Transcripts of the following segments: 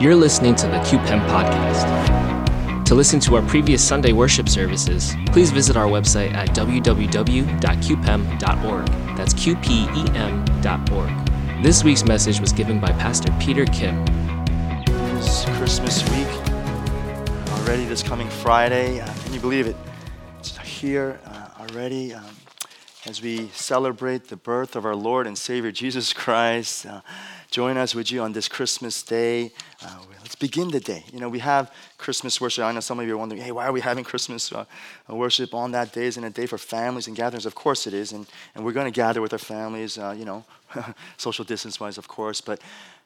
You're listening to the QPEM podcast. To listen to our previous Sunday worship services, please visit our website at www.qpem.org. That's qpem.org. This week's message was given by Pastor Peter Kim. It's Christmas week. Already this coming Friday. Uh, can you believe it? It's here uh, already um, as we celebrate the birth of our Lord and Savior Jesus Christ. Uh, join us with you on this Christmas day. Uh, let's begin the day. You know, we have Christmas worship. I know some of you are wondering, hey, why are we having Christmas uh, worship on that day? Isn't it a day for families and gatherings? Of course it is. And, and we're going to gather with our families, uh, you know, social distance wise, of course. But,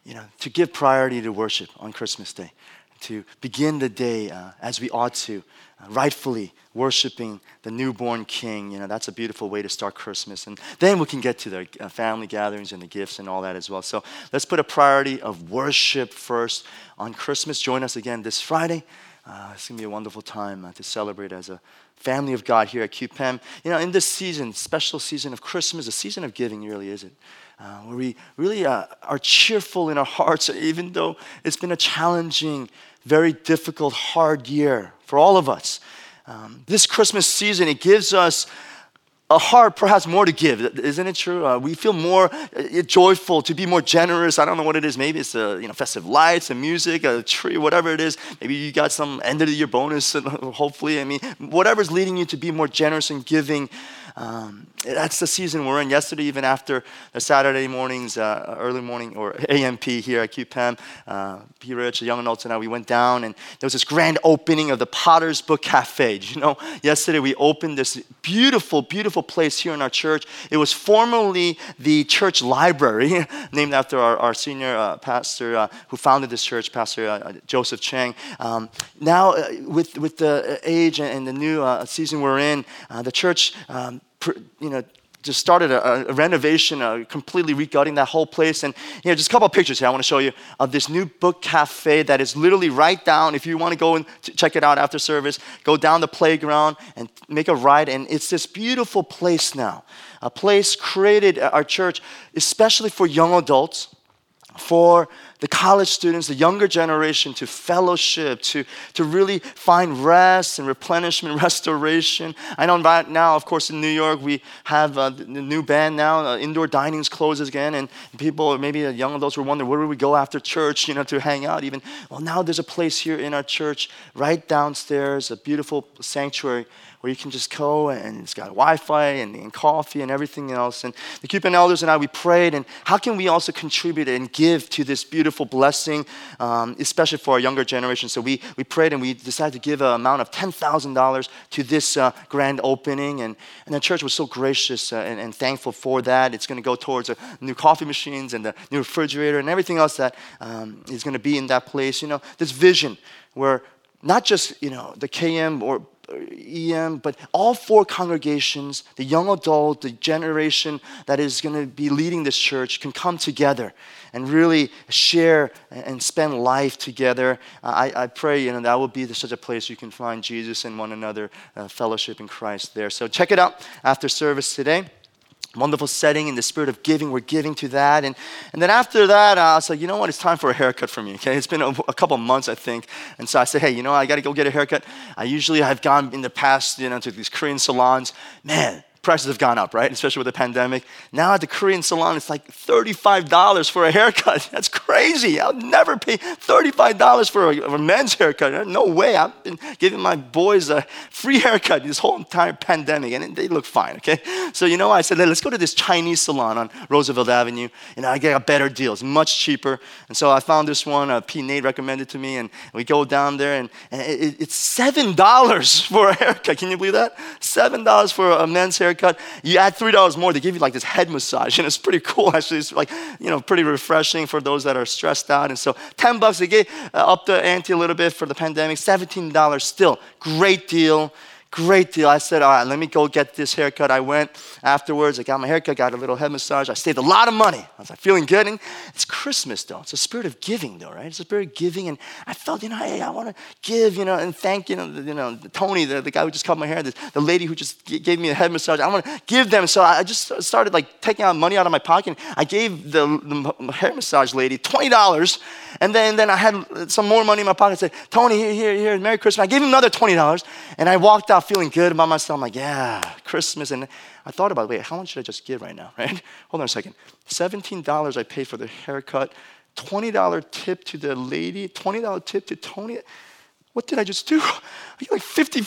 you know, to give priority to worship on Christmas Day, to begin the day uh, as we ought to, rightfully worshiping the newborn king. You know, that's a beautiful way to start Christmas. And then we can get to the uh, family gatherings and the gifts and all that as well. So let's put a priority of worship first on Christmas. Join us again this Friday. Uh, it's going to be a wonderful time uh, to celebrate as a family of God here at QPEM. You know, in this season, special season of Christmas, a season of giving, really, is it? Uh, where we really uh, are cheerful in our hearts, even though it's been a challenging, very difficult, hard year for all of us. Um, this Christmas season, it gives us a heart perhaps more to give isn't it true? Uh, we feel more uh, joyful to be more generous. I don't know what it is. Maybe it's the you know festive lights and music a tree whatever it is. Maybe you got some end of the year bonus hopefully. I mean whatever's leading you to be more generous and giving um, that's the season we're in. Yesterday, even after the Saturday mornings, uh, early morning or AMP here at QPEM, uh, P. Rich, the young adults, and I, we went down, and there was this grand opening of the Potter's Book Cafe. You know, yesterday we opened this beautiful, beautiful place here in our church. It was formerly the church library, named after our, our senior uh, pastor uh, who founded this church, Pastor uh, Joseph Chang. Um, now, uh, with with the age and the new season we're in, the church. Um, you know, just started a, a renovation, uh, completely regutting that whole place. And you know, just a couple pictures here I want to show you of this new book cafe that is literally right down. If you want to go and check it out after service, go down the playground and make a ride. And it's this beautiful place now, a place created at our church, especially for young adults, for the college students, the younger generation to fellowship, to, to really find rest and replenishment, restoration. I know right now, of course, in New York, we have uh, the new ban now. Uh, indoor dining's closes again, and people, maybe young adults were wondering, where do we go after church, you know, to hang out even? Well, now there's a place here in our church, right downstairs, a beautiful sanctuary where you can just go and it's got Wi-Fi and, and coffee and everything else. And the Cuban elders and I, we prayed, and how can we also contribute and give to this beautiful blessing, um, especially for our younger generation? So we, we prayed and we decided to give an amount of $10,000 to this uh, grand opening. And, and the church was so gracious uh, and, and, thankful for that. It's going to go towards new coffee machines and the new refrigerator and everything else that um, is going to be in that place. You know, this vision where not just, you know, the KM or EM, but all four congregations, the young adult, the generation that is going to be leading this church, can come together and really share and spend life together. I, I pray you know, that will be such a place you can find Jesus and one another, uh, fellowship in Christ there. So check it out after service today wonderful setting in the spirit of giving. We're giving to that. And, and then after that, uh, I was like, you know what? It's time for a haircut for me. Okay. It's been a, a couple months, I think. And so I said, hey, you know, I got to go get a haircut. I usually have gone in the past, you know, to these Korean salons. Man, prices have gone up, right? Especially with the pandemic. Now at the Korean salon, it's like $35 for a haircut. That's crazy. I'll never pay $35 for a, a, men's haircut. No way. I've been giving my boys a free haircut this whole entire pandemic, and they look fine, okay? So, you know, I said, let's go to this Chinese salon on Roosevelt Avenue, and I get a better deal. It's much cheaper. And so I found this one, uh, P. Nate recommended to me, and we go down there, and, and it, it's $7 for a haircut. Can you believe that? $7 for a men's haircut haircut. You add $3 more, they give you like this head massage. And it's pretty cool, actually. It's like, you know, pretty refreshing for those that are stressed out. And so 10 bucks, they get uh, up the ante a little bit for the pandemic. $17 still. Great deal Great deal. I said, all right, let me go get this haircut. I went afterwards. I got my haircut, got a little head massage. I saved a lot of money. I was like, feeling good. And it's Christmas, though. It's a spirit of giving, though, right? It's a spirit of giving. And I felt, you know, hey, I want to give, you know, and thank, you know, the, you know, Tony, the, the guy who just cut my hair, the, the lady who just gave me a head massage. I want to give them. So I just started like taking out money out of my pocket. I gave the, the hair massage lady $20. And then, then I had some more money in my pocket. I said, Tony, here, here, here, Merry Christmas. I gave him another $20. And I walked out feeling good about myself. I'm like, yeah, Christmas. And I thought about, wait, how much should I just give right now, right? Hold on a second. $17 I paid for the haircut, $20 tip to the lady, $20 tip to Tony. What did I just do? I get like 50,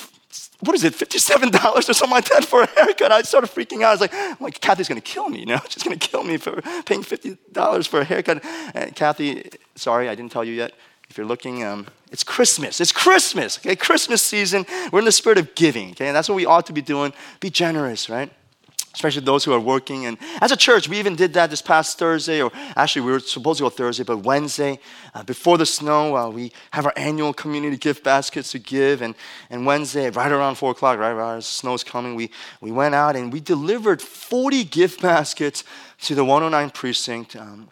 what is it, $57 or something like that for a haircut. I started freaking out. I was like, I'm like Kathy's gonna kill me, you know? She's gonna kill me for paying $50 for a haircut. And Kathy, sorry, I didn't tell you yet. If you're looking, um, it's Christmas. It's Christmas, okay? Christmas season. We're in the spirit of giving, okay? And that's what we ought to be doing. Be generous, right? especially those who are working. And as a church, we even did that this past Thursday, or actually, we were supposed to go Thursday, but Wednesday, uh, before the snow, uh, we have our annual community gift baskets to give. And, and Wednesday, right around 4 o'clock, right, right as the snow's coming, we, we went out and we delivered 40 gift baskets to the 109 precinct. Um,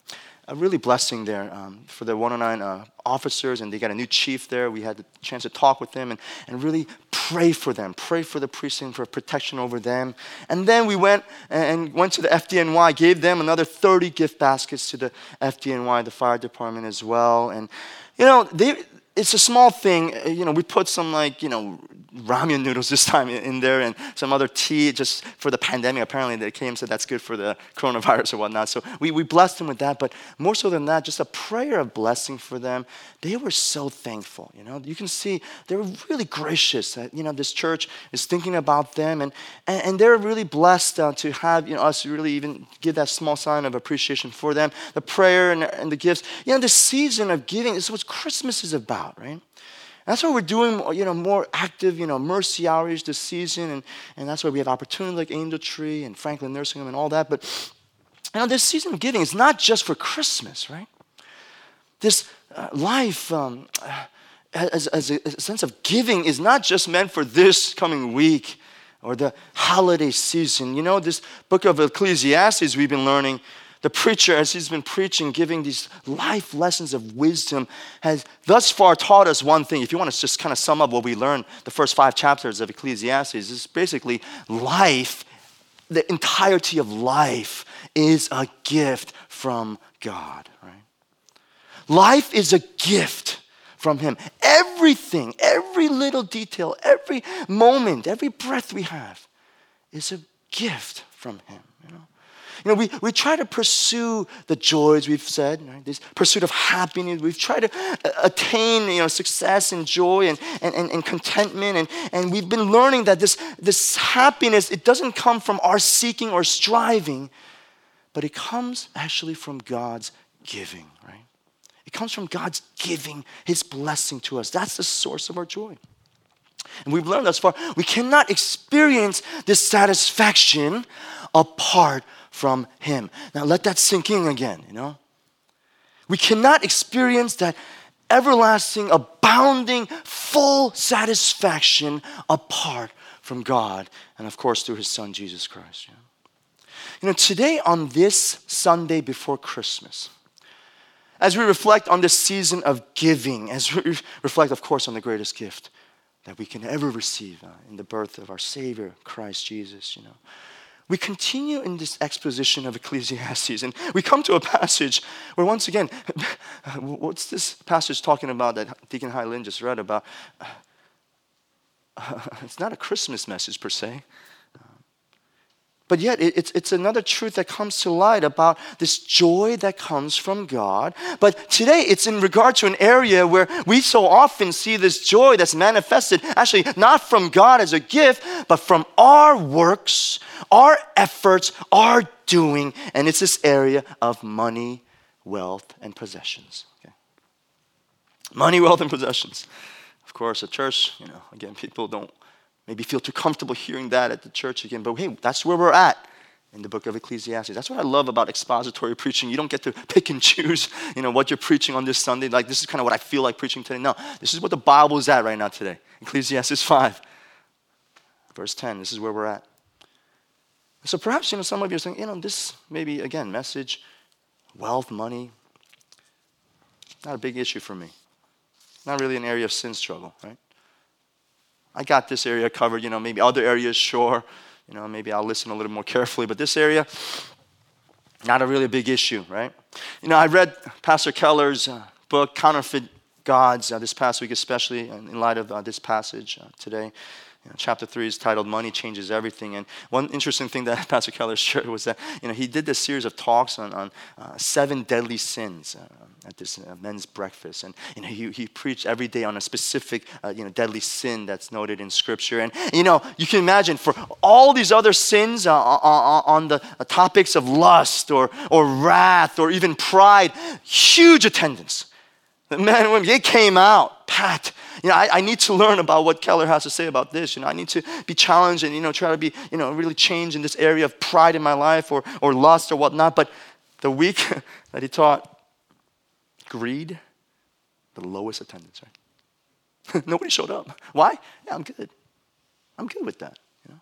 a really blessing there um, for the 109 uh, officers, and they got a new chief there. We had the chance to talk with them and, and really pray for them, pray for the precinct for protection over them. And then we went and went to the FDNY, gave them another 30 gift baskets to the FDNY, the fire department as well. And you know, they, it's a small thing. You know, we put some like you know ramen noodles this time in there and some other tea just for the pandemic. Apparently, they came and said that's good for the coronavirus or whatnot. So we, we blessed them with that. But more so than that, just a prayer of blessing for them. They were so thankful. You know, you can see they were really gracious. That, you know, this church is thinking about them, and and, and they're really blessed uh, to have you know us really even give that small sign of appreciation for them. The prayer and, and the gifts. You know, the season of giving is what Christmas is about, right? That's why we're doing, you know, more active, you know, mercy hours this season, and, and that's why we have opportunities like Angel Tree and Franklin Nursing Home and all that. But you know, this season of giving is not just for Christmas, right? This uh, life um, as, as a, a sense of giving is not just meant for this coming week or the holiday season. You know, this book of Ecclesiastes we've been learning the preacher, as he's been preaching, giving these life lessons of wisdom, has thus far taught us one thing. If you want to just kind of sum up what we learned, the first five chapters of Ecclesiastes is basically life, the entirety of life is a gift from God, right? Life is a gift from Him. Everything, every little detail, every moment, every breath we have is a gift from Him. You know, we, we try to pursue the joys we've said, right? this pursuit of happiness. We've tried to uh, attain, you know, success and joy and, and, and, and contentment. And, and we've been learning that this, this happiness, it doesn't come from our seeking or striving, but it comes actually from God's giving, right? It comes from God's giving His blessing to us. That's the source of our joy. And we've learned thus far, we cannot experience this satisfaction apart from Him. Now let that sink in again, you know? We cannot experience that everlasting, abounding, full satisfaction apart from God and, of course, through His Son, Jesus Christ. You know, you know today, on this Sunday before Christmas, as we reflect on this season of giving, as we reflect, of course, on the greatest gift that we can ever receive uh, in the birth of our Savior, Christ Jesus, you know we continue in this exposition of Ecclesiastes, and we come to a passage where, once again, what's this passage talking about that Deacon Lin just read about? it's not a Christmas message per se. But yet, it's, it's another truth that comes to light about this joy that comes from God. But today, it's in regard to an area where we so often see this joy that's manifested actually not from God as a gift, but from our works, our efforts, our doing. And it's this area of money, wealth, and possessions. Okay? Money, wealth, and possessions. Of course, a church, you know, again, people don't maybe feel too comfortable hearing that at the church again. But hey, that's where we're at in the book of Ecclesiastes. That's what I love about expository preaching. You don't get to pick and choose, you know, what you're preaching on this Sunday. Like this is kind of what I feel like preaching today. No, this is what the Bible is at right now today. Ecclesiastes 5. Verse 10, this is where we're at. So perhaps, you know, some of you are saying, you know, this maybe, again, message, wealth, money, not a big issue for me. Not really an area of sin struggle, right? I got this area covered, you know, maybe other areas, sure. You know, maybe I'll listen a little more carefully, but this area, not a really big issue, right? You know, I read Pastor Keller's uh, book, Counterfeit Gods, uh, this past week, especially in light of uh, this passage uh, today. You know, chapter 3 is titled Money Changes Everything. And one interesting thing that Pastor Keller shared was that you know, he did this series of talks on, on uh, seven deadly sins uh, at this uh, men's breakfast. And you know, he, he preached every day on a specific uh, you know, deadly sin that's noted in Scripture. And you know, you can imagine for all these other sins uh, on, on the uh, topics of lust or, or wrath or even pride, huge attendance. The men and women, they came out, pat. You know, I, I, need to learn about what Keller has to say about this. You know, I need to be challenged and, you know, try to be, you know, really change in this area of pride in my life or, or lust or whatnot. But the week that he taught greed, the lowest attendance, right? Nobody showed up. Why? Yeah, I'm good. I'm good with that. You know?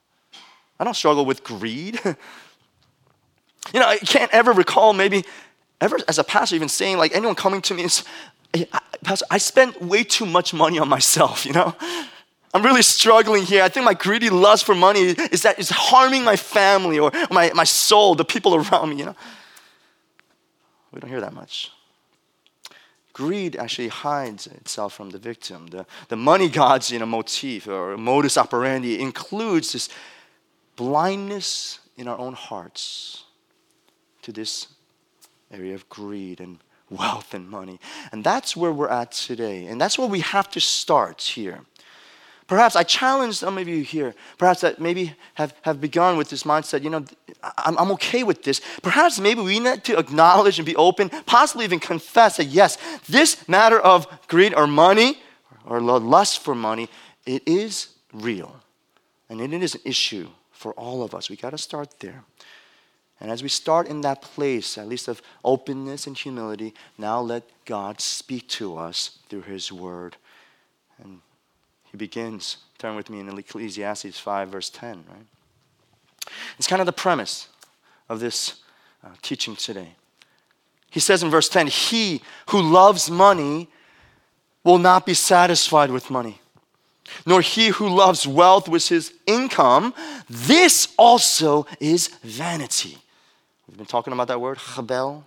I don't struggle with greed. you know, I can't ever recall maybe ever as a pastor even saying like anyone coming to me is Pastor, I spent way too much money on myself, you know? I'm really struggling here. I think my greedy lust for money is that is harming my family or my, my soul, the people around me, you know? We don't hear that much. Greed actually hides itself from the victim. The, the money god's you know, motif or modus operandi includes this blindness in our own hearts to this area of greed and wealth and money. And that's where we're at today. And that's where we have to start here. Perhaps I challenge some of you here, perhaps that maybe have, have begun with this mindset, you know, I'm, I'm okay with this. Perhaps maybe we need to acknowledge and be open, possibly even confess that yes, this matter of greed or money or lust for money, it is real. And it is an issue for all of us. We got to start there. And as we start in that place, at least of openness and humility, now let God speak to us through His Word. And He begins, turn with me in Ecclesiastes 5, verse 10, right? It's kind of the premise of this uh, teaching today. He says in verse 10 He who loves money will not be satisfied with money, nor he who loves wealth with his income. This also is vanity. We've been talking about that word, chabel,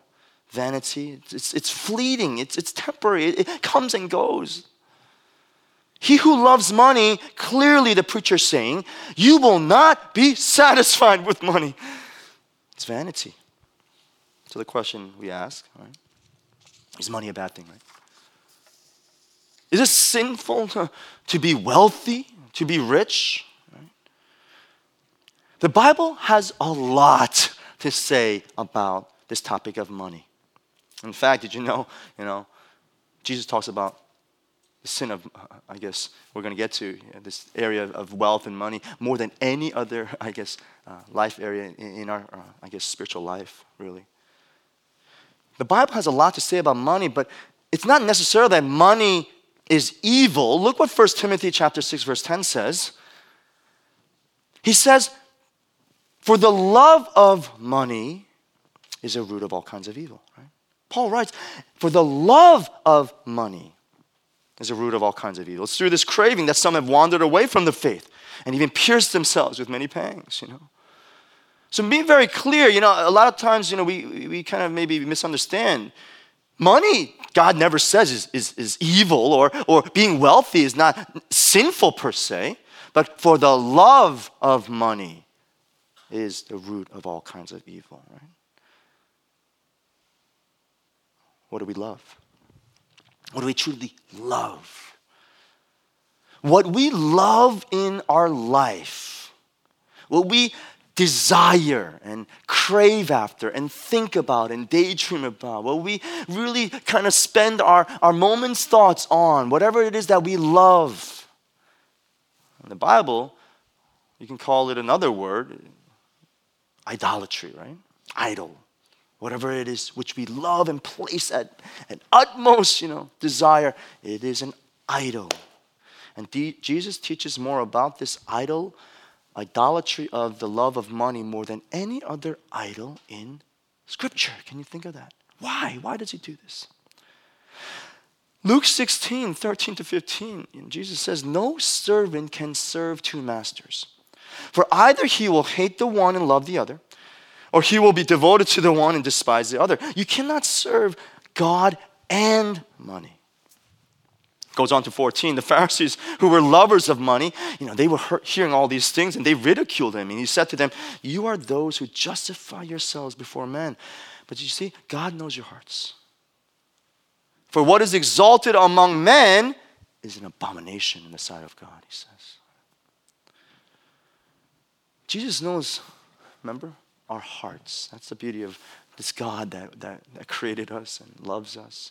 vanity. It's, it's fleeting, it's, it's temporary, it, it comes and goes. He who loves money, clearly the preacher's saying, you will not be satisfied with money. It's vanity. So the question we ask, right? Is money a bad thing, right? Is it sinful to, to be wealthy, to be rich? Right? The Bible has a lot to say about this topic of money. In fact, did you know, you know, Jesus talks about the sin of, I guess, we're going to get to this area of wealth and money more than any other, I guess, uh, life area in, in our, uh, I guess, spiritual life, really. The Bible has a lot to say about money, but it's not necessarily that money is evil. Look what 1 Timothy chapter 6 verse 10 says. He says, "For the love of money is a root of all kinds of evil." Right? Paul writes, "For the love of money is a root of all kinds of evil. It's through this craving that some have wandered away from the faith and even pierced themselves with many pangs, you know. So being very clear, you know, a lot of times, you know, we, we kind of maybe misunderstand. Money, God never says is, is, is evil or, or being wealthy is not sinful per se, but for the love of money is the root of all kinds of evil, right? What do we love? What do we truly love? What we love in our life, what we desire and crave after and think about and daydream about, what we really kind of spend our, our moments' thoughts on, whatever it is that we love. In the Bible, you can call it another word idolatry, right? Idol whatever it is which we love and place at, an utmost, you know, desire, it is an idol. And Jesus teaches more about this idol idolatry of the love of money more than any other idol in Scripture. Can you think of that? Why? Why does he do this? Luke 16, 13 to 15, Jesus says, No servant can serve two masters. For either he will hate the one and love the other, or he will be devoted to the one and despise the other. You cannot serve God and money. Goes on to 14. The Pharisees, who were lovers of money, you know, they were hearing all these things and they ridiculed him. And he said to them, You are those who justify yourselves before men. But you see, God knows your hearts. For what is exalted among men is an abomination in the sight of God, he says. Jesus knows, remember, our hearts. That's the beauty of this God that, that, that created us and loves us.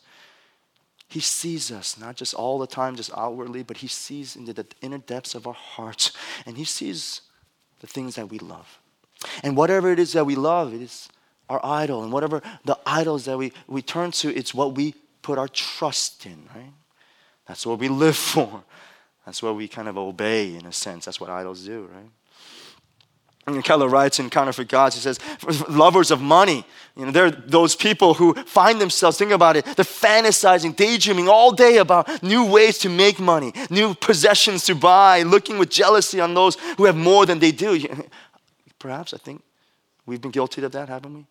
He sees us, not just all the time, just outwardly, but He sees into the inner depths of our hearts. And He sees the things that we love. And whatever it is that we love, it is our idol. And whatever the idols that we, we turn to, it's what we put our trust in, right? That's what we live for. That's what we kind of obey in a sense. That's what idols do, right? And Keller writes in Counterfeit Gods, he says, lovers of money, you know, they're those people who find themselves, think about it, they're fantasizing, daydreaming all day about new ways to make money, new possessions to buy, looking with jealousy on those who have more than they do. Perhaps, I think we've been guilty of that, haven't we?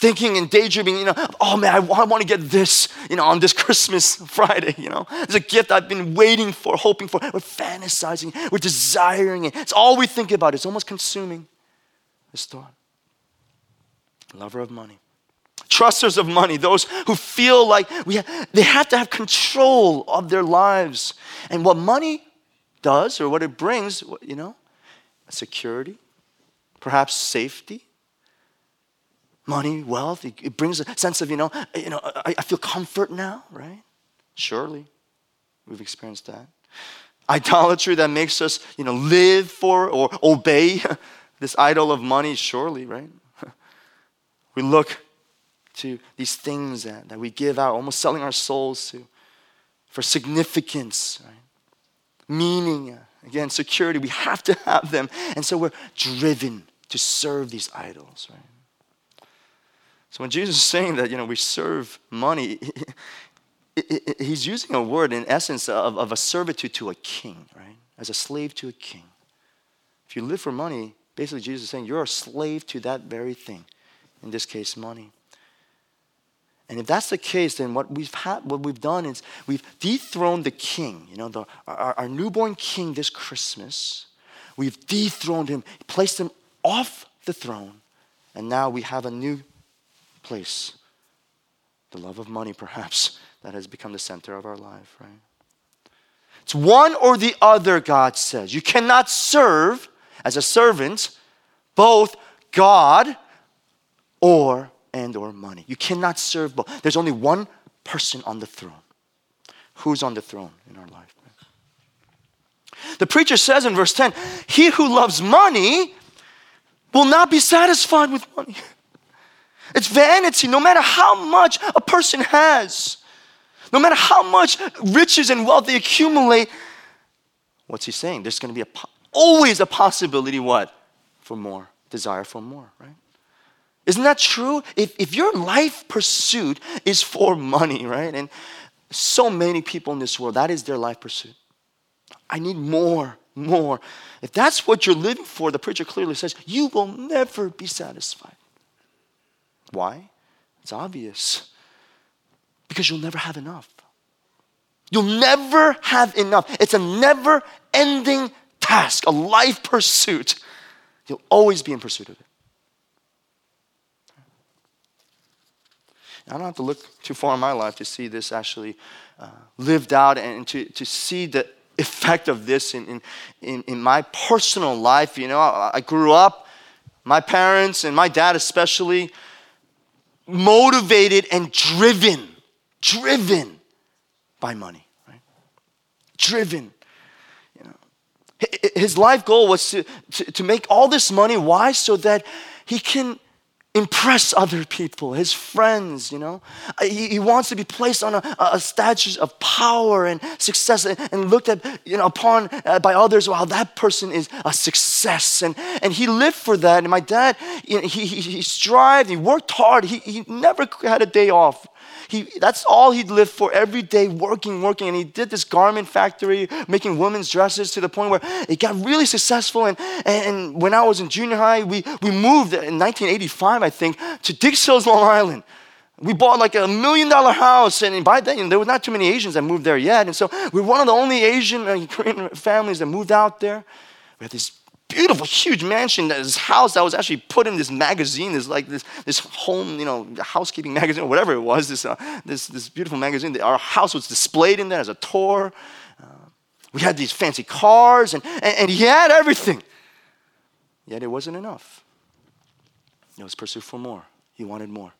Thinking and daydreaming, you know, oh man, I I want to get this, you know, on this Christmas Friday, you know. It's a gift I've been waiting for, hoping for. We're fantasizing, we're desiring it. It's all we think about. It's almost consuming this thought. Lover of money. Trusters of money, those who feel like we have, they have to have control of their lives. And what money does or what it brings, you know, security, perhaps safety, money, wealth. It brings a sense of, you know, you know, I, I feel comfort now, right? Surely, we've experienced that. Idolatry that makes us, you know, live for or obey this idol of money, surely, right? We look to these things that, that we give out, almost selling our souls to, for significance, right? meaning, uh, again, security. We have to have them. And so we're driven to serve these idols, right? So when Jesus is saying that, you know, we serve money, he's using a word in essence of, of a servitude to a king, right? As a slave to a king. If you live for money, basically Jesus is saying you're a slave to that very thing. In this case, money. And if that's the case, then what we've had, what we've done is we've dethroned the king. You know, the, our, our newborn king this Christmas. We've dethroned him, placed him off the throne, and now we have a new place. The love of money, perhaps, that has become the center of our life, right? It's one or the other, God says. You cannot serve as a servant both God or and or money. You cannot serve both. There's only one person on the throne. Who's on the throne in our life? The preacher says in verse 10, he who loves money will not be satisfied with money. It's vanity, no matter how much a person has, no matter how much riches and wealth they accumulate. What's he saying? There's going to be a, always a possibility, what? For more, desire for more, right? Isn't that true? If, if your life pursuit is for money, right? And so many people in this world, that is their life pursuit. I need more, more. If that's what you're living for, the preacher clearly says, you will never be satisfied. Why? It's obvious. Because you'll never have enough. You'll never have enough. It's a never ending task, a life pursuit. You'll always be in pursuit of it. I don't have to look too far in my life to see this actually uh, lived out and to, to see the effect of this in, in, in, my personal life. You know, I, I grew up, my parents and my dad especially, motivated and driven, driven by money, right? Driven. You know, his life goal was to, to, to make all this money. Why? So that he can impress other people, his friends, you know. Uh, he, he wants to be placed on a, a status of power and success and, and looked at, you know, upon uh, by others, wow, that person is a success. And, and he lived for that. And my dad, you know, he, he, he strived, he worked hard, he, he never had a day off. He, that's all he'd lived for every day, working, working. And he did this garment factory, making women's dresses to the point where it got really successful. And, and when I was in junior high, we, we moved in 1985, I think, to Dix Hills, Long Island. We bought like a million dollar house, and by then there were not too many Asians that moved there yet. And so we were one of the only Asian uh, Korean families that moved out there. We had this beautiful, huge mansion, this house that was actually put in this magazine, this like this, this home, you know, housekeeping magazine or whatever it was, this, uh, this, this beautiful magazine. Our house was displayed in there as a tour. Uh, we had these fancy cars, and, and, and he had everything. Yet it wasn't enough. It was pursuit for more. He wanted more.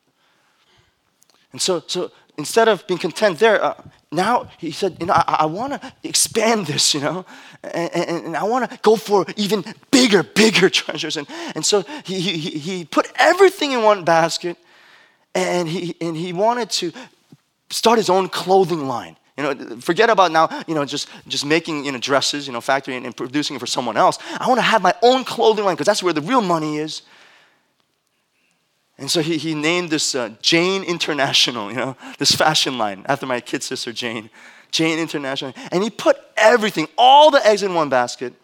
And so, so instead of being content there, uh, now he said, you know, I, I want to expand this, you know, and, and, and I want to go for even bigger, bigger treasures. And, and so he, he, he put everything in one basket and he, and he wanted to start his own clothing line. You know, forget about now, you know, just, just making, you know, dresses, you know, factory and, and producing it for someone else. I want to have my own clothing line because that's where the real money is. And so he, he named this uh, Jane International, you know, this fashion line after my kid sister Jane. Jane International. And he put everything, all the eggs in one basket.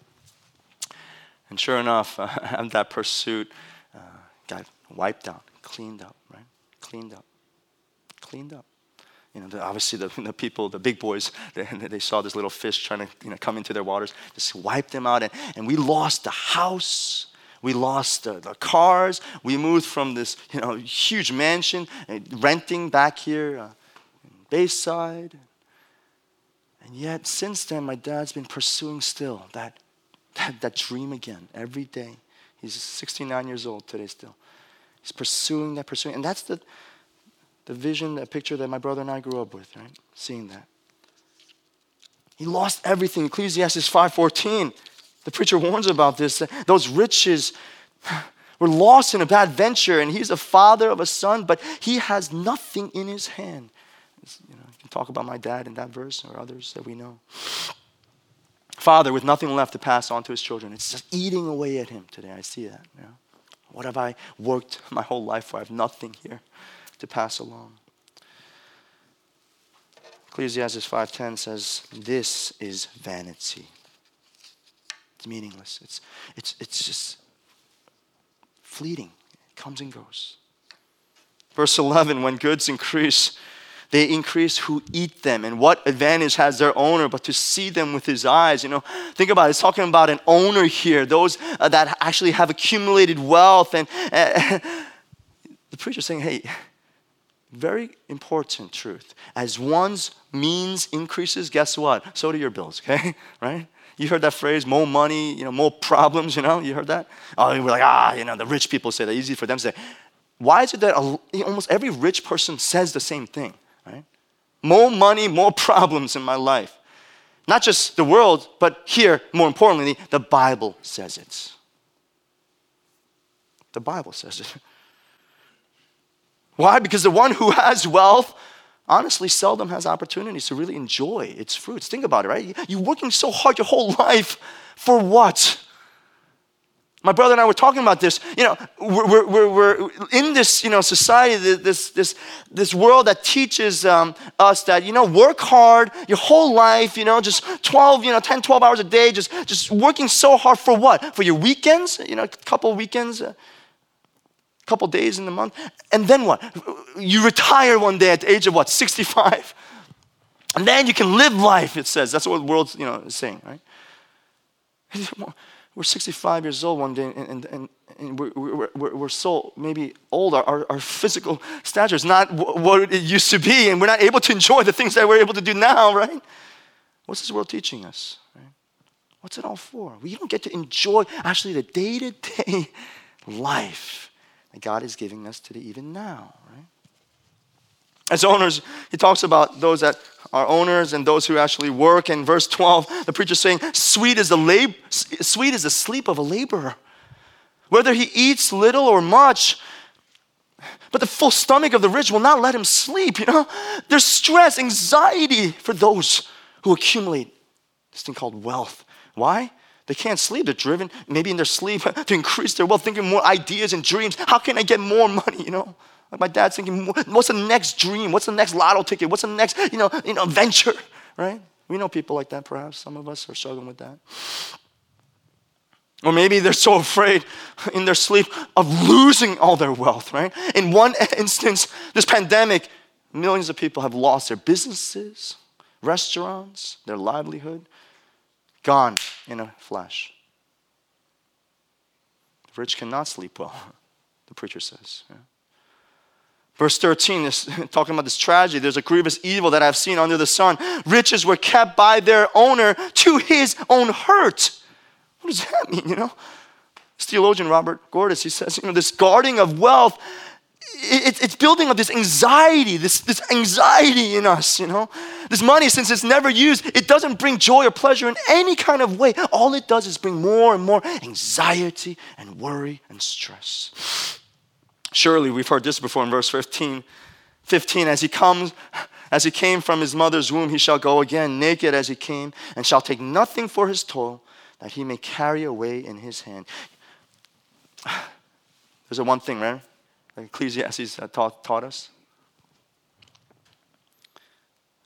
And sure enough, uh, that pursuit uh, got wiped out, cleaned up, right? Cleaned up, cleaned up. You know, the, obviously the, the people, the big boys, they, they saw this little fish trying to you know, come into their waters, just wiped them out. And, and we lost the house, we lost the, cars. We moved from this you know, huge mansion, uh, renting back here uh, in Bayside. And yet, since then, my dad's been pursuing still that, that, that dream again every day. He's 69 years old today still. He's pursuing that, pursuing. And that's the, the vision, the picture that my brother and I grew up with, right? Seeing that. He lost everything. Ecclesiastes 5.14 the preacher warns about this. Those riches were lost in a bad venture, and he's a father of a son, but he has nothing in his hand. You, know, you can talk about my dad in that verse or others that we know. Father with nothing left to pass on to his children. It's just eating away at him today. I see that. You know? What have I worked my whole life for? I have nothing here to pass along. Ecclesiastes 5:10 says, "This is vanity." Meaningless. It's, it's, it's just fleeting. It comes and goes. Verse 11 when goods increase, they increase who eat them. And what advantage has their owner but to see them with his eyes? You know, think about it. It's talking about an owner here, those uh, that actually have accumulated wealth. And uh, the preacher's saying, hey, very important truth. As one's means increases, guess what? So do your bills, okay? right? You heard that phrase, more money, you know, more problems, you know? You heard that? Oh, we're like, ah, you know, the rich people say that. Easy for them to say. Why is it that almost every rich person says the same thing, right? More money, more problems in my life. Not just the world, but here, more importantly, the Bible says it. The Bible says it. Why? Because the one who has wealth honestly seldom has opportunities to really enjoy its fruits. Think about it, right? You're working so hard your whole life for what? My brother and I were talking about this. You know, we're, we're, we're in this, you know, society, this, this, this world that teaches um, us that, you know, work hard your whole life, you know, just 12, you know, 10, 12 hours a day, just, just working so hard for what? For your weekends, you know, a couple weekends, uh, couple days in the month. And then what? You retire one day at the age of what? 65. And then you can live life, it says. That's what the world you know, is saying, right? We're 65 years old one day, and, and, and we're, we're, we're, so maybe old. Our, our physical stature is not what it used to be, and we're not able to enjoy the things that we're able to do now, right? What's this world teaching us? Right? What's it all for? We don't get to enjoy actually the day to day life and God is giving us today, even now, right? As owners, he talks about those that are owners and those who actually work. In verse 12, the preacher's saying, Sweet is the lab- sweet is the sleep of a laborer. Whether he eats little or much, But the full stomach of the rich will not let him sleep, you know? There's stress, anxiety for those who accumulate this thing called wealth. Why? They can't sleep. They're driven, maybe in their sleep, to increase their wealth, thinking more ideas and dreams. How can I get more money, you know? Like my dad's thinking, what's the next dream? What's the next lotto ticket? What's the next, you know, you know, venture, right? We know people like that, perhaps. Some of us are struggling with that. Or maybe they're so afraid in their sleep of losing all their wealth, right? In one instance, this pandemic, millions of people have lost their businesses, restaurants, their livelihood, gone in a flash. The rich cannot sleep well, the preacher says. Verse 13 is talking about this tragedy. There's a grievous evil that I've seen under the sun. Riches were kept by their owner to his own hurt. What does that mean, you know? Theologian Robert Gordis, he says, you know, this guarding of wealth, it, it's building up this anxiety, this, this anxiety in us, you know? This money, since it's never used, it doesn't bring joy or pleasure in any kind of way. All it does is bring more and more anxiety and worry and stress. Surely, we've heard this before in verse 15. 15, as he comes, as he came from his mother's womb, he shall go again, naked as he came, and shall take nothing for his toil that he may carry away in his hand. There's a one thing, right? Ecclesiastes uh, taught, taught us.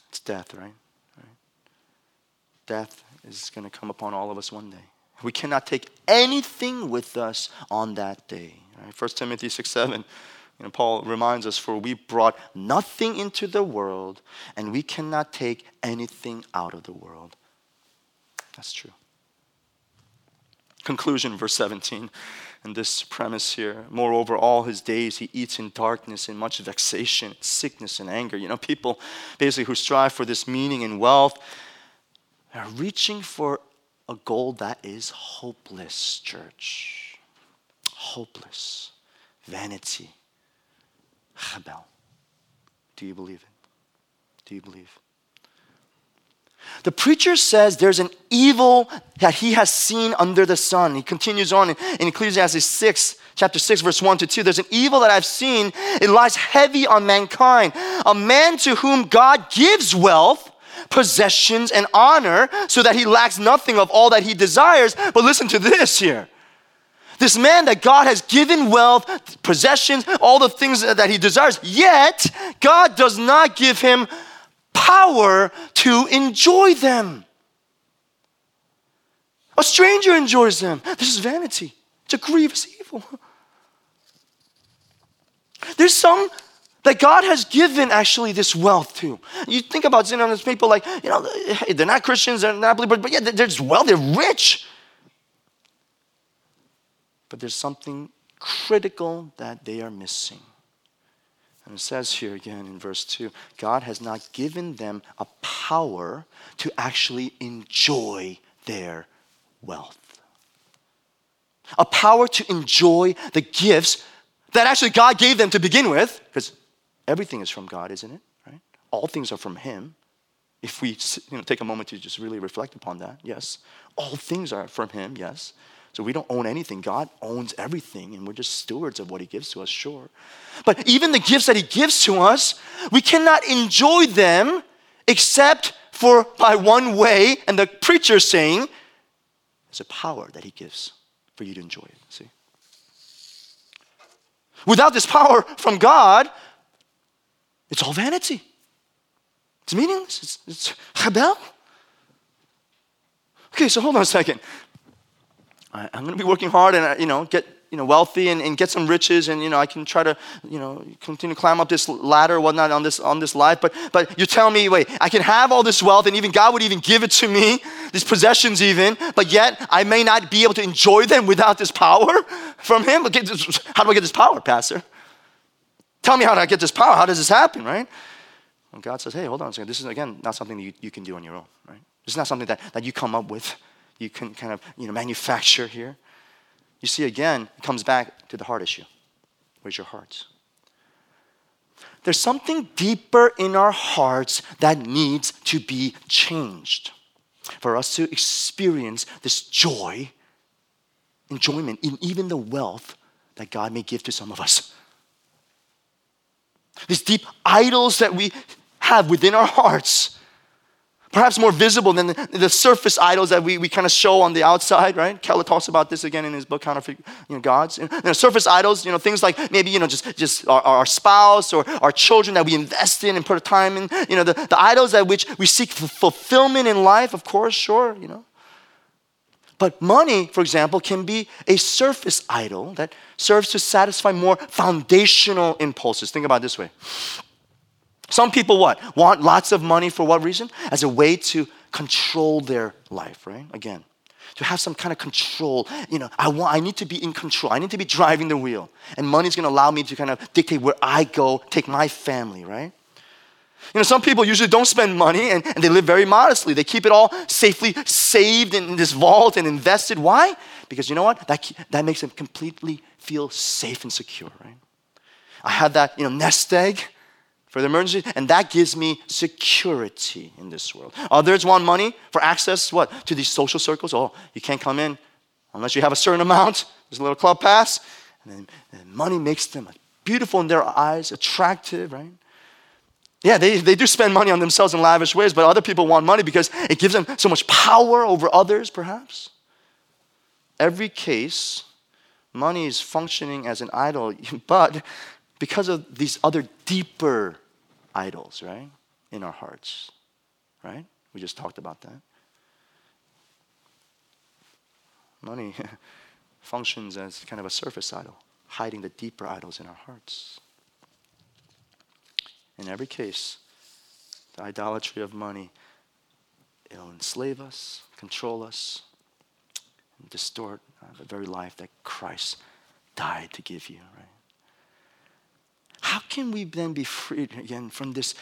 It's death, right? right? Death is going to come upon all of us one day. We cannot take anything with us on that day. Right? 1 Timothy 6 7. You know, Paul reminds us, for we brought nothing into the world, and we cannot take anything out of the world. That's true. Conclusion, verse 17, and this premise here. Moreover, all his days he eats in darkness, in much vexation, sickness, and anger. You know, people basically who strive for this meaning and wealth are reaching for a goal that is hopeless, church. Hopeless. Vanity. Chabel. Do you believe it? Do you believe? The preacher says there's an evil that he has seen under the sun. He continues on in, Ecclesiastes 6, chapter 6, verse 1 to 2. There's an evil that I've seen. It lies heavy on mankind. A man to whom God gives wealth, possessions, and honor so that he lacks nothing of all that he desires. But listen to this here. This man that God has given wealth, possessions, all the things that he desires, yet God does not give him power to enjoy them. A stranger enjoys them. This is vanity. It's a grievous evil. There's some that God has given actually this wealth to. You think about you know, there's people like, you know, they're not Christians, they're not believers, but yeah, they're just well, they're rich. But there's something critical that they are missing. And it says here again in verse 2 God has not given them a power to actually enjoy their wealth. A power to enjoy the gifts that actually God gave them to begin with, because everything is from God, isn't it? Right? All things are from Him. If we you know, take a moment to just really reflect upon that, yes. All things are from Him, yes. So we don't own anything. God owns everything, and we're just stewards of what He gives to us, sure. But even the gifts that He gives to us, we cannot enjoy them except for by one way, and the preacher saying, there's a power that He gives for you to enjoy it. See? Without this power from God, it's all vanity. It's meaningless. It's, it's. Okay, so hold on a second. I, am going to be working hard and, uh, you know, get, you know, wealthy and, and get some riches and, you know, I can try to, you know, continue to climb up this ladder or whatnot on this, on this life. But, but you tell me, wait, I can have all this wealth and even God would even give it to me, these possessions even, but yet I may not be able to enjoy them without this power from Him. How do I get this power, Pastor? Tell me how do I get this power? How does this happen, right? And God says, hey, hold on a second. This is, again, not something that you, you can do on your own, right? This is not something that, that you come up with you can kind of you know, manufacture here. You see, again, it comes back to the heart issue. Where's your heart? There's something deeper in our hearts that needs to be changed for us to experience this joy, enjoyment in even the wealth that God may give to some of us. These deep idols that we have within our hearts perhaps more visible than the, the surface idols that we, we kind of show on the outside, right? Keller talks about this again in his book, Counterfeit you know, Gods. You know, surface idols, you know, things like maybe, you know, just, just our, our spouse or our children that we invest in and put time in. You know, the, the idols at which we seek fulfillment in life, of course, sure, you know. But money, for example, can be a surface idol that serves to satisfy more foundational impulses. Think about this way some people what? Want lots of money for what reason? As a way to control their life, right? Again, to have some kind of control. You know, I want I need to be in control. I need to be driving the wheel. And money's gonna allow me to kind of dictate where I go, take my family, right? You know, some people usually don't spend money and, and they live very modestly. They keep it all safely saved in this vault and invested. Why? Because you know what? That, that makes them completely feel safe and secure, right? I had that, you know, nest egg for the emergency, and that gives me security in this world. Others want money for access, what? To these social circles. Oh, you can't come in unless you have a certain amount. There's a little club pass. And then and money makes them beautiful in their eyes, attractive, right? Yeah, they, they do spend money on themselves in lavish ways, but other people want money because it gives them so much power over others, perhaps. Every case, money is functioning as an idol, but because of these other deeper idols, right? In our hearts, right? We just talked about that. Money functions as kind of a surface idol, hiding the deeper idols in our hearts. In every case, the idolatry of money, it'll enslave us, control us, and distort uh, the very life that Christ died to give you, right? How can we then be freed again from this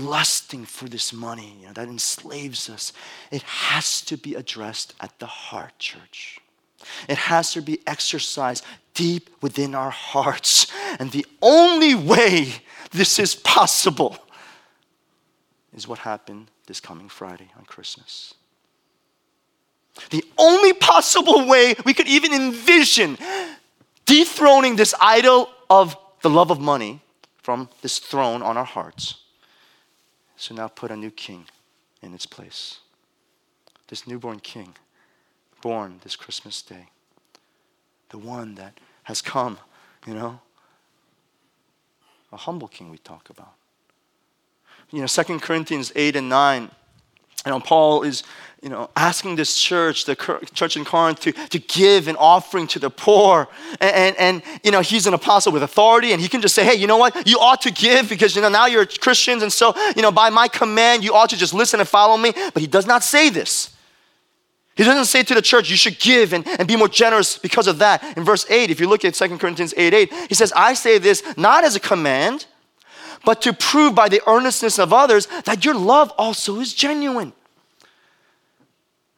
lusting for this money you know, that enslaves us? It has to be addressed at the heart, church. It has to be exercised deep within our hearts. And the only way this is possible is what happened this coming Friday on Christmas. The only possible way we could even envision dethroning this idol of the love of money from this throne on our hearts. So now put a new king in its place. This newborn king, born this Christmas day. The one that has come, you know. A humble king we talk about. You know, Second Corinthians 8 and 9 you know, Paul is, you know, asking this church, the church in Corinth, to, to give an offering to the poor. And, and, and, you know, he's an apostle with authority, and he can just say, hey, you know what? You ought to give because, you know, now you're Christians, and so, you know, by my command, you ought to just listen and follow me. But he does not say this. He doesn't say to the church, you should give and, and be more generous because of that. In verse 8, if you look at 2 Corinthians 8 8, he says, I say this not as a command, but to prove by the earnestness of others that your love also is genuine.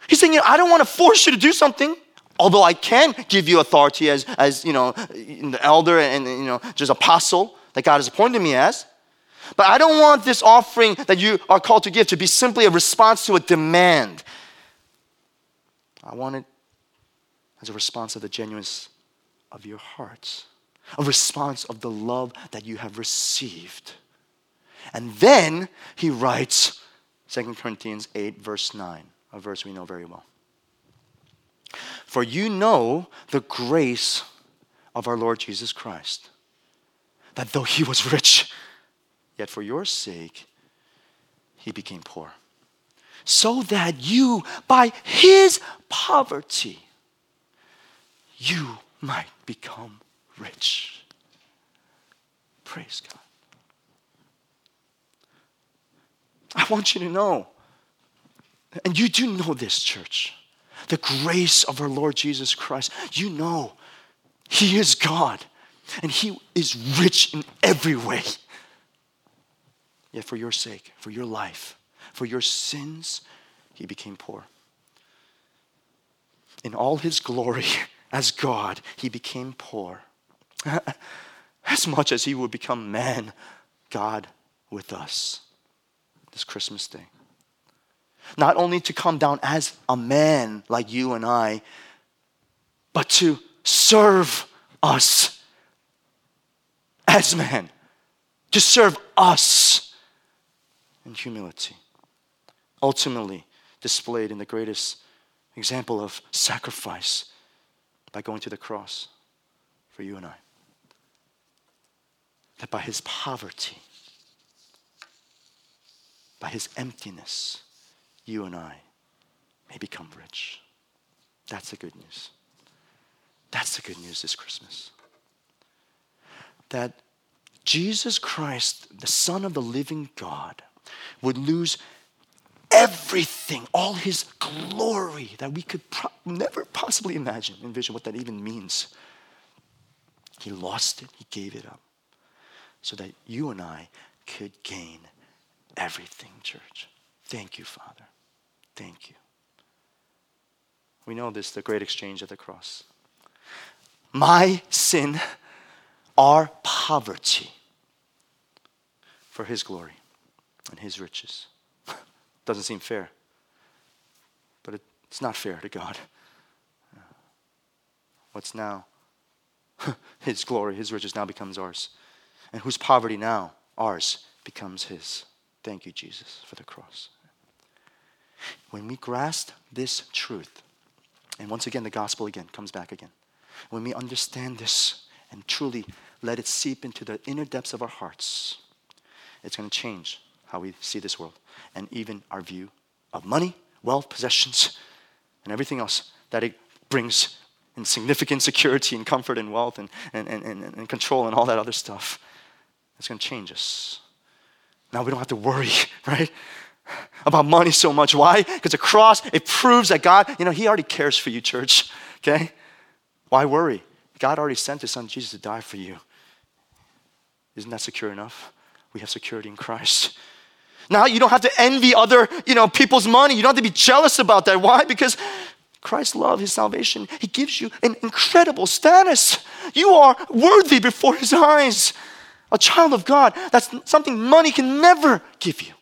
He's saying, you know, I don't want to force you to do something. Although I can give you authority as, as you know, the elder and, you know, just apostle that God has appointed me as. But I don't want this offering that you are called to give to be simply a response to a demand. I want it as a response of the genuineness of your hearts a response of the love that you have received. And then he writes 2 Corinthians 8, verse 9, a verse we know very well. For you know the grace of our Lord Jesus Christ, that though he was rich, yet for your sake he became poor, so that you, by his poverty, you might become rich. Praise God. I want you to know, and you do know this, church, the grace of our Lord Jesus Christ. You know He is God and He is rich in every way. Yet, for your sake, for your life, for your sins, He became poor. In all His glory as God, He became poor as much as he would become man, God with us this Christmas day. Not only to come down as a man like you and I, but to serve us as man to serve us in humility. Ultimately, displayed in the greatest example of sacrifice by going to the cross for you and I. That by his poverty, by his emptiness, you and I may become rich. That's the good news. That's the good news this Christmas. That Jesus Christ, the Son of the living God, would lose everything, all his glory that we could pro- never possibly imagine, envision what that even means. He lost it, he gave it up, so that you and I could gain everything, church. Thank you, Father. Thank you. We know this, the great exchange at the cross. My sin, our poverty, for his glory and his riches. Doesn't seem fair, but it's not fair to God. What's now? his glory, his riches now becomes ours. And whose poverty now, ours, becomes his. Thank you, Jesus, for the cross. When we grasp this truth, and once again, the gospel again comes back again. When we understand this and truly let it seep into the inner depths of our hearts, it's going to change how we see this world and even our view of money, wealth, possessions, and everything else that it brings in significant security and comfort and wealth and, and, and, and, control and all that other stuff. It's going to change us. Now we don't have to worry, right? About money so much. Why? Because the cross, it proves that God, you know, He already cares for you, church. Okay? Why worry? God already sent His Son Jesus to die for you. Isn't that secure enough? We have security in Christ. Now you don't have to envy other, you know, people's money. You don't have to be jealous about that. Why? Because Christ's love, His salvation, He gives you an incredible status. You are worthy before His eyes. A child of God. That's something money can never give you.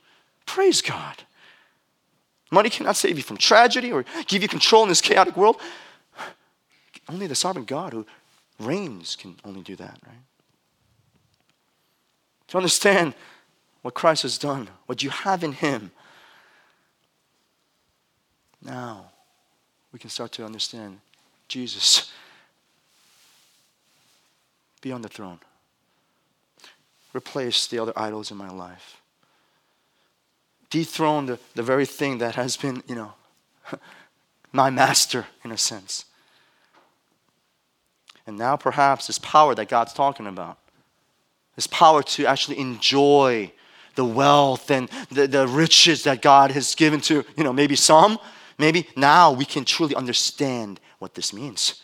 Praise God. Money cannot save you from tragedy or give you control in this chaotic world. Only the sovereign God who reigns can only do that, right? To understand what Christ has done, what you have in Him, now we can start to understand Jesus be on the throne. Replace the other idols in my life. Dethrone the, the very thing that has been, you know, my master in a sense. And now perhaps this power that God's talking about, this power to actually enjoy the wealth and the, the riches that God has given to, you know, maybe some, maybe now we can truly understand what this means.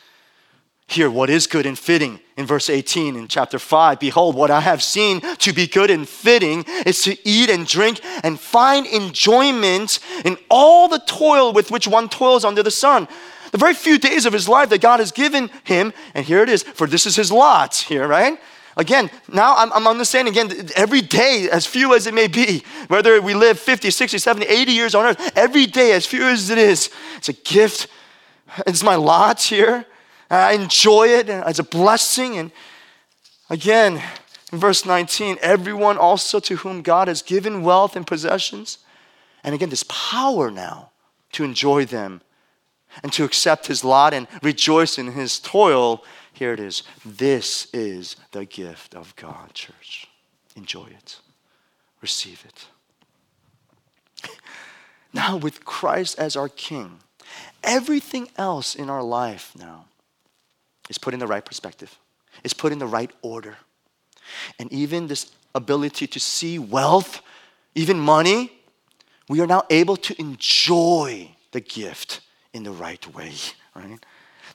Here, what is good and fitting in verse 18 in chapter 5 Behold, what I have seen to be good and fitting is to eat and drink and find enjoyment in all the toil with which one toils under the sun. The very few days of his life that God has given him, and here it is, for this is his lot here, right? Again, now I'm, I'm, understanding again, every day, as few as it may be, whether we live 50, 60, 70, 80 years on earth, every day, as few as it is, it's a gift. It's my lot here. Uh, I enjoy it as a blessing. And again, in verse 19, everyone also to whom God has given wealth and possessions, and again, this power now to enjoy them and to accept his lot and rejoice in his toil. Here it is. This is the gift of God, church. Enjoy it, receive it. Now, with Christ as our King, everything else in our life now is put in the right perspective, is put in the right order. And even this ability to see wealth, even money, we are now able to enjoy the gift in the right way, right?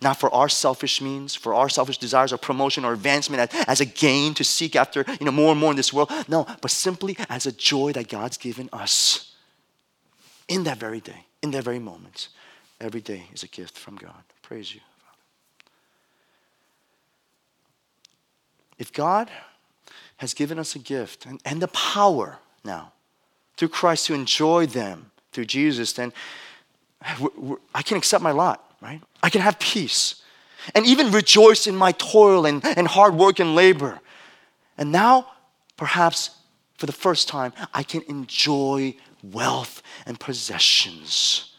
Not for our selfish means, for our selfish desires or promotion or advancement as, a gain to seek after, you know, more and more in this world. No, but simply as a joy that God's given us in that very day, in that very moment. Every day is a gift from God. Praise you. If God has given us a gift and, and the power now through Christ to enjoy them through Jesus, then I can accept my lot, right? I can have peace and even rejoice in my toil and, and hard work and labor. And now perhaps for the first time, I can enjoy wealth and possessions,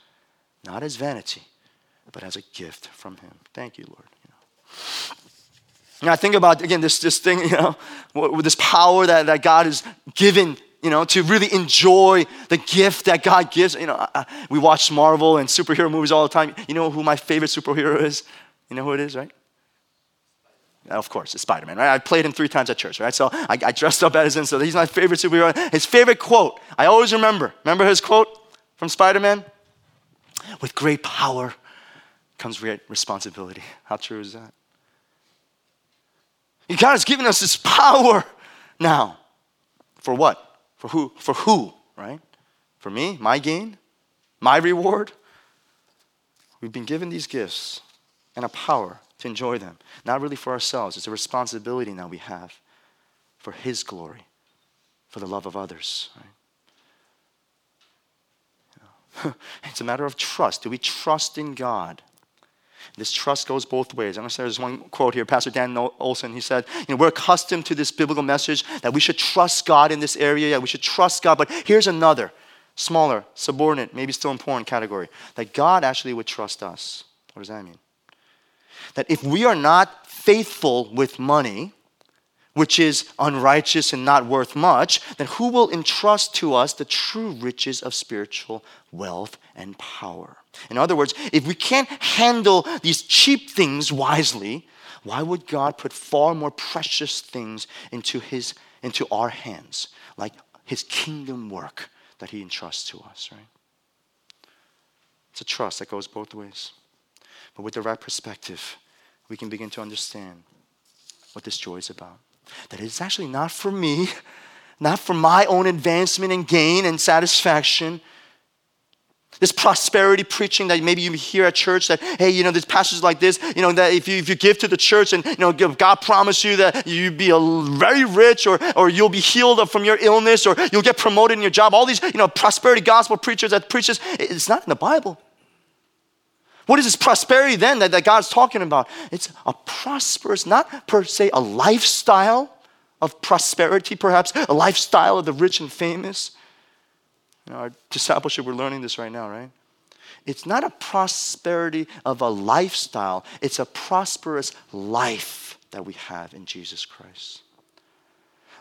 not as vanity, but as a gift from Him. Thank you, Lord. And I think about, again, this, this thing, you know, with this power that, that God has given, you know, to really enjoy the gift that God gives. You know, I, we watch Marvel and superhero movies all the time. You know who my favorite superhero is? You know who it is, right? Of course, it's Spider Man, right? I played him three times at church, right? So I, I dressed up as him, so he's my favorite superhero. His favorite quote, I always remember. Remember his quote from Spider Man? With great power comes great responsibility. How true is that? God has given us this power now. For what? For who? For who, right? For me, my gain, my reward. We've been given these gifts and a power to enjoy them. Not really for ourselves, it's a responsibility now we have for His glory, for the love of others. Right? it's a matter of trust. Do we trust in God? This trust goes both ways. I'm going to say there's one quote here. Pastor Dan Olson, he said, you know, we're accustomed to this biblical message that we should trust God in this area, yeah, we should trust God. But here's another, smaller, subordinate, maybe still important category, that God actually would trust us. What does that mean? that if we are not faithful with money, which is unrighteous and not worth much, then who will entrust to us the true riches of spiritual wealth and power? In other words, if we can't handle these cheap things wisely, why would God put far more precious things into, his, into our hands, like his kingdom work that he entrusts to us, right? It's a trust that goes both ways. But with the right perspective, we can begin to understand what this joy is about. That it's actually not for me, not for my own advancement and gain and satisfaction. This prosperity preaching that maybe you hear at church that, hey, you know, there's pastors like this, you know, that if you, if you give to the church and, you know, God promise you that you'd be a, very rich or, or you'll be healed from your illness or you'll get promoted in your job. All these, you know, prosperity gospel preachers that preaches, it's not in the Bible. What is this prosperity then that, that God's talking about? It's a prosperous, not per se a lifestyle of prosperity, perhaps, a lifestyle of the rich and famous. Our discipleship, we're learning this right now, right? It's not a prosperity of a lifestyle, it's a prosperous life that we have in Jesus Christ.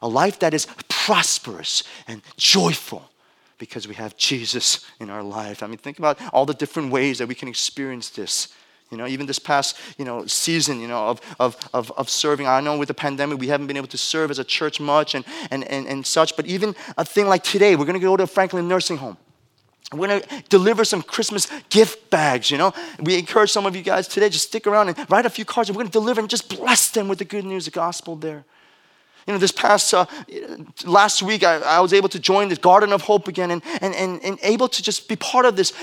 A life that is prosperous and joyful because we have Jesus in our life. I mean, think about all the different ways that we can experience this. You know, even this past, you know, season, you know, of, of, of, of serving. I know with the pandemic, we haven't been able to serve as a church much and, and, and, and such, but even a thing like today, we're going to go to Franklin Nursing Home. We're going to deliver some Christmas gift bags, you know. We encourage some of you guys today, just stick around and write a few cards. And we're going to deliver and just bless them with the good news, the gospel there. You know, this past uh, last week, I, I, was able to join the Garden of Hope again and, and, and, and able to just be part of this,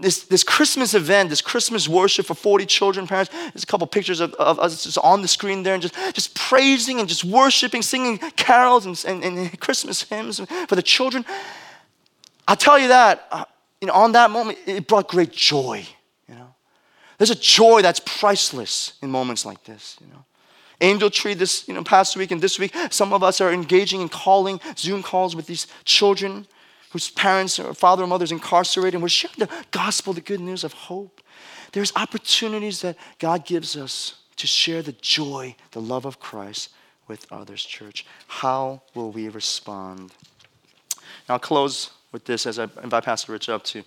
this, this Christmas event, this Christmas worship for 40 children, parents. There's a couple pictures of, of us just on the screen there and just, just praising and just worshiping, singing carols and, and, and Christmas hymns for the children. I'll tell you that, uh, you know, on that moment, it brought great joy, you know. There's a joy that's priceless in moments like this, you know. Angel Tree this you know, past week and this week, some of us are engaging in calling Zoom calls with these children whose parents or father or mother is incarcerated, and we're sharing the gospel, the good news of hope. There's opportunities that God gives us to share the joy, the love of Christ with others, church. How will we respond? Now, I'll close with this as I invite Pastor Rich up to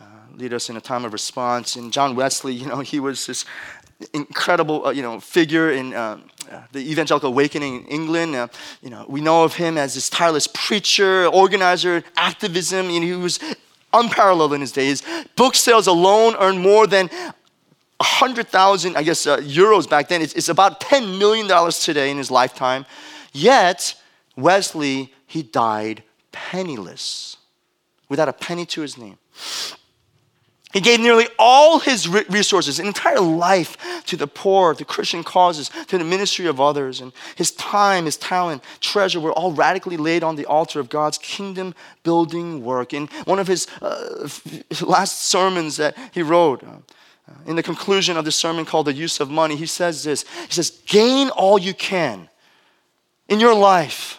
uh, lead us in a time of response. And John Wesley, you know, he was this incredible, uh, you know, figure in uh, the evangelical awakening in England. Uh, you know, we know of him as this tireless preacher, organizer, activism. You know, he was unparalleled in his days. Book sales alone earned more than 100,000, I guess, uh, euros back then. It's, it's about $10 million today in his lifetime. Yet, Wesley, he died penniless, without a penny to his name. He gave nearly all his resources, an entire life to the poor, to Christian causes, to the ministry of others. And his time, his talent, treasure were all radically laid on the altar of God's kingdom building work. In one of his uh, last sermons that he wrote, uh, in the conclusion of the sermon called The Use of Money, he says this He says, Gain all you can in your life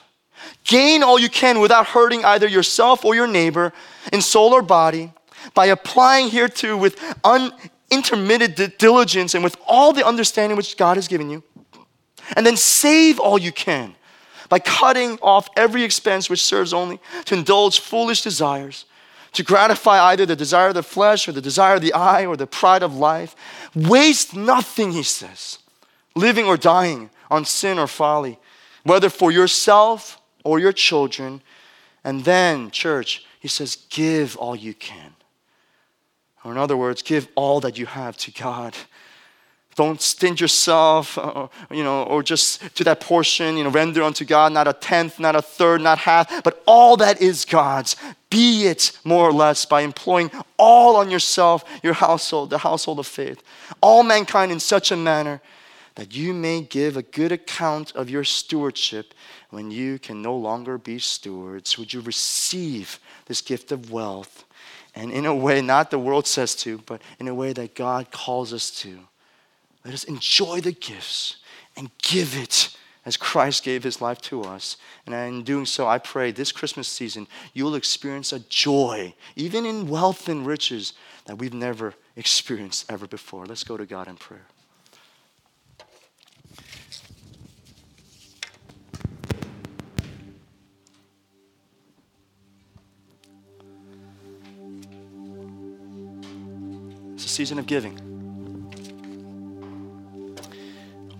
Gain all you can without hurting either yourself or your neighbor in soul or body by applying hereto with unintermitted diligence and with all the understanding which God has given you. And then save all you can by cutting off every expense which serves only to indulge foolish desires, to gratify either the desire of the flesh or the desire of the eye or the pride of life. Waste nothing, he says, living or dying on sin or folly, whether for yourself or your children. And then, church, he says, give all you can. Or, in other words, give all that you have to God. Don't stint yourself, uh, you know, or just to that portion, you know, render unto God not a tenth, not a third, not half, but all that is God's. Be it more or less by employing all on yourself, your household, the household of faith, all mankind in such a manner that you may give a good account of your stewardship when you can no longer be stewards. Would you receive this gift of wealth? And in a way, not the world says to, but in a way that God calls us to. Let us enjoy the gifts and give it as Christ gave his life to us. And in doing so, I pray this Christmas season you will experience a joy, even in wealth and riches, that we've never experienced ever before. Let's go to God in prayer. Season of giving.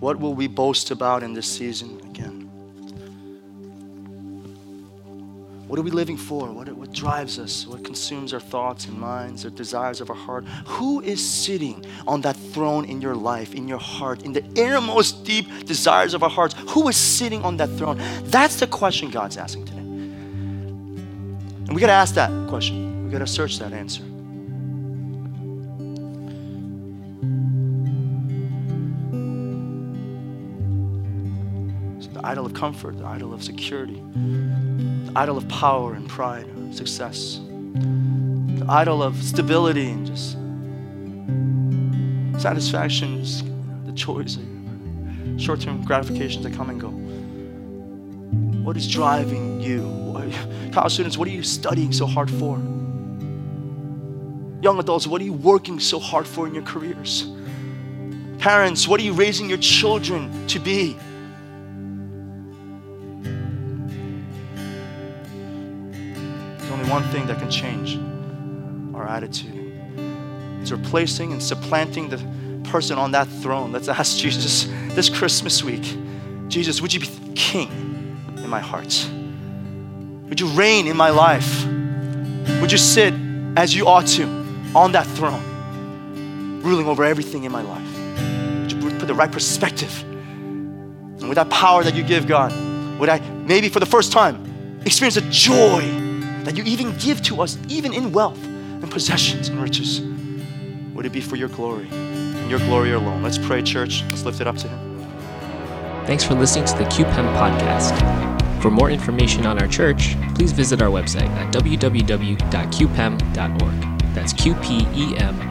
What will we boast about in this season again? What are we living for? What, what drives us? What consumes our thoughts and minds, our desires of our heart? Who is sitting on that throne in your life, in your heart, in the innermost deep desires of our hearts? Who is sitting on that throne? That's the question God's asking today. And we got to ask that question. We got to search that answer. Idol of comfort, the idol of security, the idol of power and pride, success, the idol of stability and just satisfaction, just the choice, short term gratifications that come and go. What is driving you? College students, what are you studying so hard for? Young adults, what are you working so hard for in your careers? Parents, what are you raising your children to be? Change our attitude. It's replacing and supplanting the person on that throne. Let's ask Jesus this Christmas week Jesus, would you be king in my heart? Would you reign in my life? Would you sit as you ought to on that throne, ruling over everything in my life? Would you put the right perspective? And with that power that you give, God, would I maybe for the first time experience a joy that you even give to us, even in wealth and possessions and riches. Would it be for your glory and your glory alone? Let's pray, church. Let's lift it up to Him. Thanks for listening to the QPEM podcast. For more information on our church, please visit our website at www.qpem.org. That's Q P E M